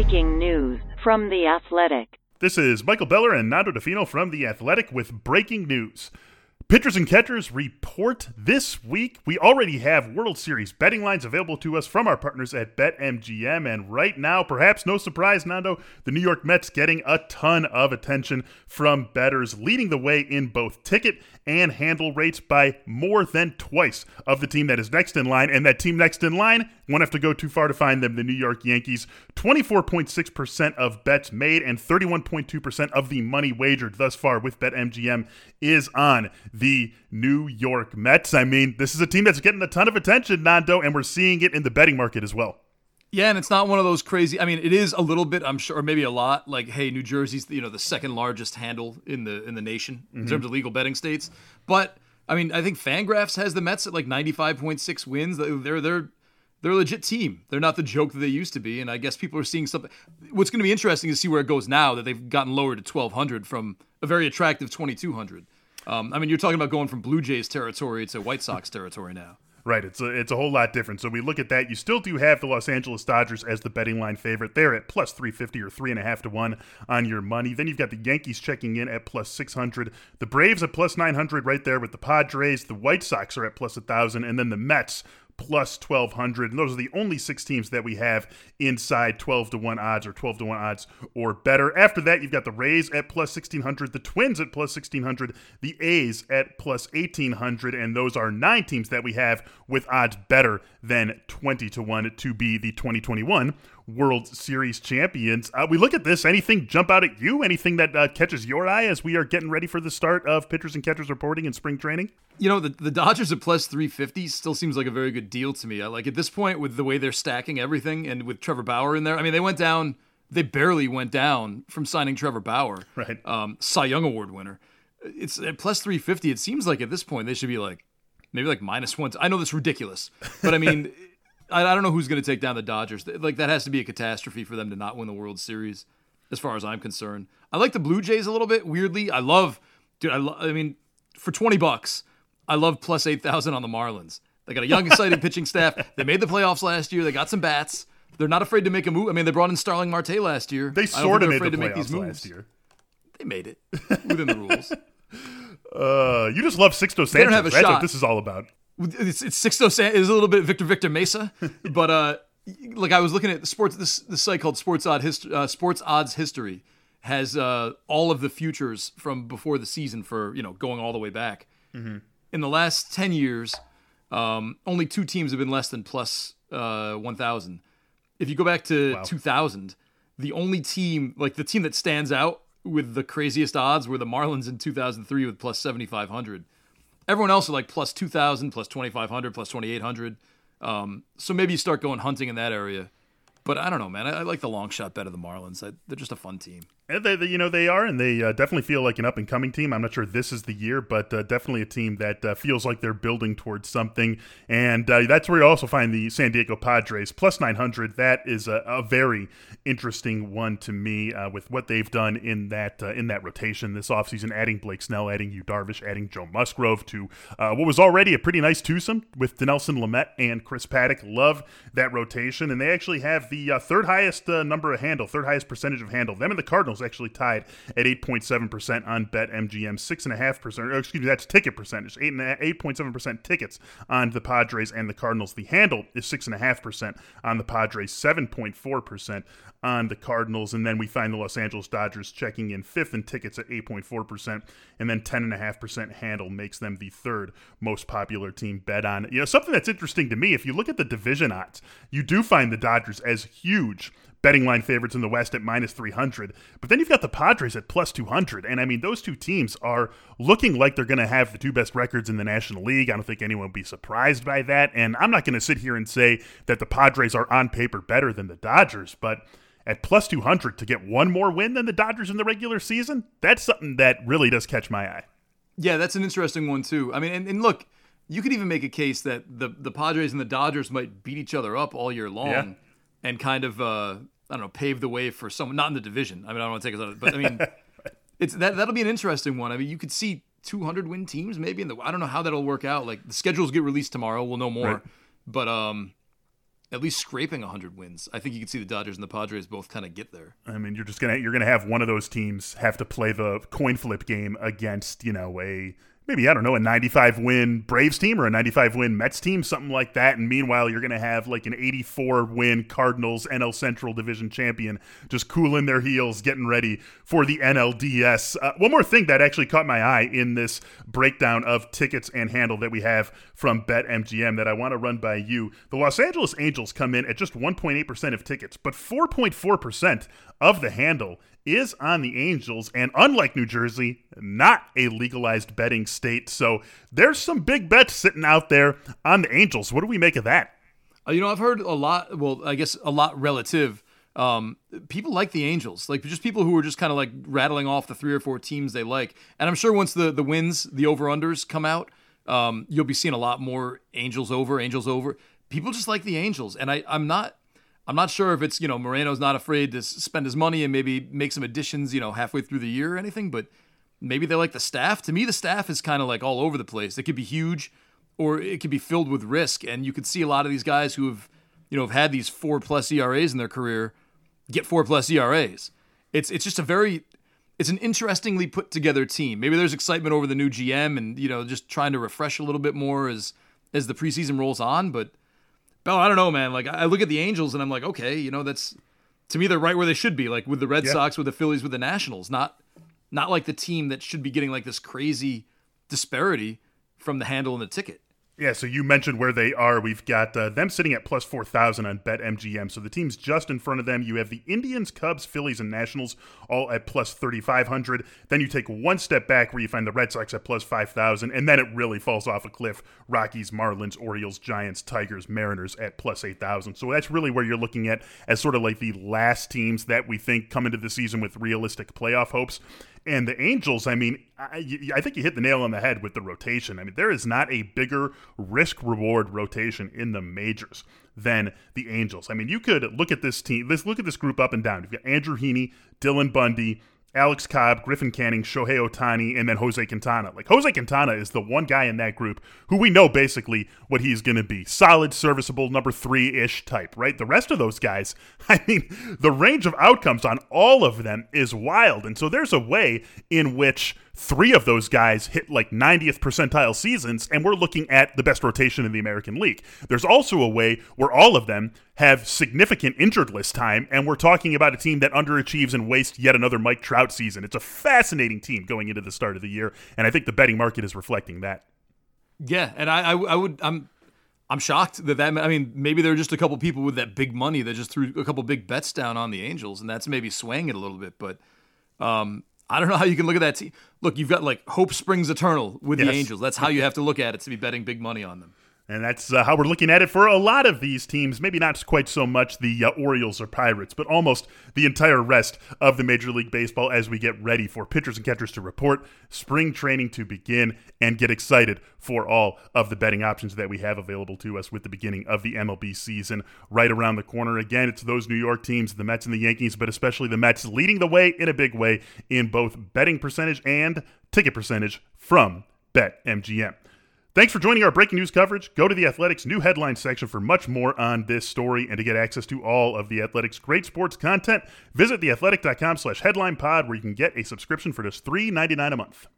breaking news from The Athletic. This is Michael Beller and Nando Di Fino from The Athletic with breaking news. Pitchers and catchers report this week. We already have World Series betting lines available to us from our partners at BetMGM. And right now, perhaps no surprise, Nando, the New York Mets getting a ton of attention from bettors, leading the way in both ticket and handle rates by more than twice of the team that is next in line. And that team next in line won't have to go too far to find them. The New York Yankees, 24.6% of bets made and 31.2% of the money wagered thus far with BetMGM is on the New York Mets. I mean, this is a team that's getting a ton of attention, Nando, and we're seeing it in the betting market as well. Yeah, and it's not one of those crazy. I mean, it is a little bit, I'm sure, or maybe a lot. Like, hey, New Jersey's you know the second largest handle in the in the nation in mm-hmm. terms of legal betting states. But I mean, I think Fangraphs has the Mets at like 95.6 wins. They're they're they're a legit team. They're not the joke that they used to be. And I guess people are seeing something. What's going to be interesting to see where it goes now that they've gotten lower to 1,200 from a very attractive 2,200. Um, I mean, you're talking about going from Blue Jays territory to White Sox territory now. Right, it's a, it's a whole lot different. So we look at that. You still do have the Los Angeles Dodgers as the betting line favorite. They're at plus 350 or 3.5 to 1 on your money. Then you've got the Yankees checking in at plus 600. The Braves at plus 900 right there with the Padres. The White Sox are at plus 1,000. And then the Mets plus 1200 and those are the only six teams that we have inside 12 to 1 odds or 12 to 1 odds or better. After that you've got the rays at plus 1600 the twins at plus 1600 the a's at plus 1800 and those are nine teams that we have with odds better than 20 to 1 to be the 2021 World Series champions. Uh, we look at this. Anything jump out at you? Anything that uh, catches your eye as we are getting ready for the start of pitchers and catchers reporting in spring training? You know, the, the Dodgers at plus 350 still seems like a very good deal to me. I like at this point with the way they're stacking everything and with Trevor Bauer in there. I mean, they went down, they barely went down from signing Trevor Bauer, right? Um, Cy Young Award winner. It's at plus 350. It seems like at this point they should be like maybe like minus one. I know that's ridiculous, but I mean. I, I don't know who's going to take down the Dodgers. Like that has to be a catastrophe for them to not win the World Series, as far as I'm concerned. I like the Blue Jays a little bit. Weirdly, I love, dude. I, lo- I mean, for twenty bucks, I love plus eight thousand on the Marlins. They got a young, exciting pitching staff. They made the playoffs last year. They got some bats. They're not afraid to make a move. I mean, they brought in Starling Marte last year. They sort of made the playoffs last year. They made it within the rules. Uh, you just love Sixto Sanchez. They don't have a That's shot. what this is all about it's, it's Sixto San is a little bit Victor Victor Mesa, but uh, like I was looking at the sports this this site called Sports Odd Hist- uh, Sports Odds History has uh, all of the futures from before the season for you know going all the way back. Mm-hmm. In the last ten years, um, only two teams have been less than plus uh, one thousand. If you go back to wow. two thousand, the only team like the team that stands out with the craziest odds were the Marlins in two thousand three with plus seventy five hundred. Everyone else are like plus 2,000, plus 2,500, plus 2,800. Um, so maybe you start going hunting in that area. But I don't know, man. I, I like the long shot bet of the Marlins. I, they're just a fun team. They, they, you know, they are, and they uh, definitely feel like an up and coming team. I'm not sure this is the year, but uh, definitely a team that uh, feels like they're building towards something. And uh, that's where you also find the San Diego Padres plus 900. That is a, a very interesting one to me uh, with what they've done in that uh, in that rotation this offseason, adding Blake Snell, adding Yu Darvish, adding Joe Musgrove to what was already a pretty nice twosome with Dinelson Lamet and Chris Paddack. Love that rotation, and they actually have the third highest number of handle, third highest percentage of handle. Them and the Cardinals Cardinals actually tied at 8.7% on BetMGM, 6.5%, excuse me, that's ticket percentage, 8, 8.7% tickets on the Padres and the Cardinals. The handle is 6.5% on the Padres, 7.4% on the Cardinals. And then we find the Los Angeles Dodgers checking in fifth in tickets at 8.4%, and then 10.5% handle makes them the third most popular team bet on. You know, something that's interesting to me, if you look at the division odds, you do find the Dodgers as huge betting line favorites in the West at minus 300. But then you've got the Padres at plus 200. And I mean, those two teams are looking like they're going to have the two best records in the National League. I don't think anyone would be surprised by that. And I'm not going to sit here and say that the Padres are on paper better than the Dodgers, but at plus 200 to get one more win than the Dodgers in the regular season, that's something that really does catch my eye. Yeah, that's an interesting one, too. I mean, and, and look, you could even make a case that the, the Padres and the Dodgers might beat each other up all year long. Yeah and kind of uh, I don't know pave the way for someone not in the division. I mean I don't want to take us out of it, but I mean it's that that'll be an interesting one. I mean you could see 200 win teams maybe in the I don't know how that'll work out. Like the schedules get released tomorrow, we'll know more. Right. But um at least scraping 100 wins. I think you can see the Dodgers and the Padres both kind of get there. I mean, you're just gonna you're gonna have one of those teams have to play the coin flip game against you know a maybe I don't know a 95 win Braves team or a 95 win Mets team, something like that. And meanwhile, you're going to have like an 84 win Cardinals NL Central Division champion just cooling their heels, getting ready for the NLDS. Uh, one more thing that actually caught my eye in this breakdown of tickets and handle that we have from BetMGM that I want to run by you. The Los Angeles Angels come in at just 1.8% of tickets, but 4.4% of the handle is on the Angels, and unlike New Jersey, not a legalized betting state. So there's some big bets sitting out there on the Angels. What do we make of that? Uh, you know, I've heard a lot. Well, I guess a lot relative. Um, people like the Angels, like just people who are just kind of like rattling off the three or four teams they like. And I'm sure once the the wins, the over unders come out, um, you'll be seeing a lot more Angels over, Angels over. People just like the Angels, and I I'm not I'm not sure if it's, you know, Moreno's not afraid to spend his money and maybe make some additions, you know, halfway through the year or anything, but maybe they like the staff. To me, the staff is kind of like all over the place. It could be huge or it could be filled with risk. And you could see a lot of these guys who have, you know, have had these four plus ERAs in their career get four plus ERAs. It's it's just a very it's an interestingly put together team. Maybe there's excitement over the new GM and, you know, just trying to refresh a little bit more as as the preseason rolls on, but Beller, I don't know, man. Like I look at the Angels and I'm like, okay, you know, that's to me they're right where they should be, like with the Red yeah. Sox, with the Phillies, with the Nationals, not not like the team that should be getting like this crazy disparity from the handle and the ticket. Yeah, so you mentioned where they are. We've got uh, them sitting at plus 4,000 on BetMGM. So the team's just in front of them. You have the Indians, Cubs, Phillies, and Nationals all at plus 3,500. Then you take one step back where you find the Red Sox at plus 5,000. And then it really falls off a cliff. Rockies, Marlins, Orioles, Giants, Tigers, Mariners at plus 8,000. So that's really where you're looking at as sort of like the last teams that we think come into the season with realistic playoff hopes. And the Angels, I mean, I, I, think you hit the nail on the head with the rotation. I mean, there is not a bigger risk reward rotation in the majors than the Angels. I mean, you could look at this team, let's look at this group up and down. You've got Andrew Heaney, Dylan Bundy, Alex Cobb, Griffin Canning, Shohei Ohtani, and then Jose Quintana. Like Jose Quintana is the one guy in that group who we know basically what he's going to be. Solid, serviceable, number three ish type, right? The rest of those guys, I mean, the range of outcomes on all of them is wild. And so there's a way in which three of those guys hit like 90th percentile seasons, and we're looking at the best rotation in the American League. There's also a way where all of them have significant injured list time, and we're talking about a team that underachieves and wastes yet another Mike Trout season. It's a fascinating team going into the start of the year, and I think the betting market is reflecting that. Yeah, and I, I, I would, I'm, I'm shocked that that. I mean, maybe there are just a couple people with that big money that just threw a couple big bets down on the Angels, and that's maybe swaying it a little bit. But um, I don't know how you can look at that team. Look, you've got like hope springs eternal with yes. the Angels. That's how you have to look at it to be betting big money on them. And that's uh, how we're looking at it for a lot of these teams. Maybe not quite so much the uh, Orioles or Pirates, but almost the entire rest of the Major League Baseball as we get ready for pitchers and catchers to report, spring training to begin, and get excited for all of the betting options that we have available to us with the beginning of the MLB season right around the corner. Again, it's those New York teams, the Mets and the Yankees, but especially the Mets leading the way in a big way in both betting percentage and ticket percentage from BetMGM. Thanks for joining our breaking news coverage. Go to the Athletic's new headline section for much more on this story and to get access to all of the Athletic's great sports content. Visit theathletic.com slash headline pod where you can get a subscription for just $3.99 a month.